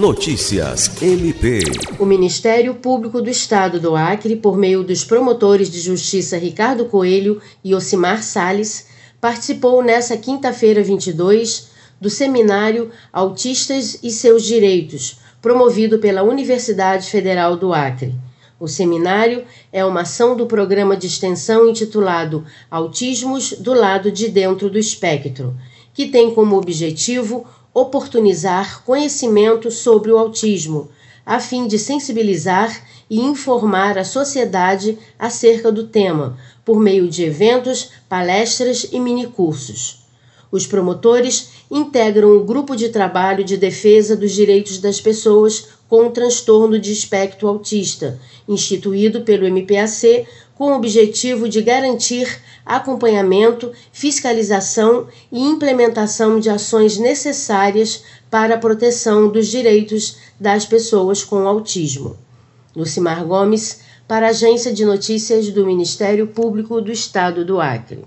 Notícias MP. O Ministério Público do Estado do Acre, por meio dos promotores de justiça Ricardo Coelho e Ocimar Sales, participou nesta quinta-feira 22 do seminário Autistas e seus Direitos, promovido pela Universidade Federal do Acre. O seminário é uma ação do programa de extensão intitulado Autismos do lado de dentro do espectro, que tem como objetivo oportunizar conhecimento sobre o autismo, a fim de sensibilizar e informar a sociedade acerca do tema, por meio de eventos, palestras e minicursos. Os promotores integram o grupo de trabalho de defesa dos direitos das pessoas com transtorno de espectro autista, instituído pelo MPAC com o objetivo de garantir acompanhamento, fiscalização e implementação de ações necessárias para a proteção dos direitos das pessoas com autismo. Lucimar Gomes, para a Agência de Notícias do Ministério Público do Estado do Acre.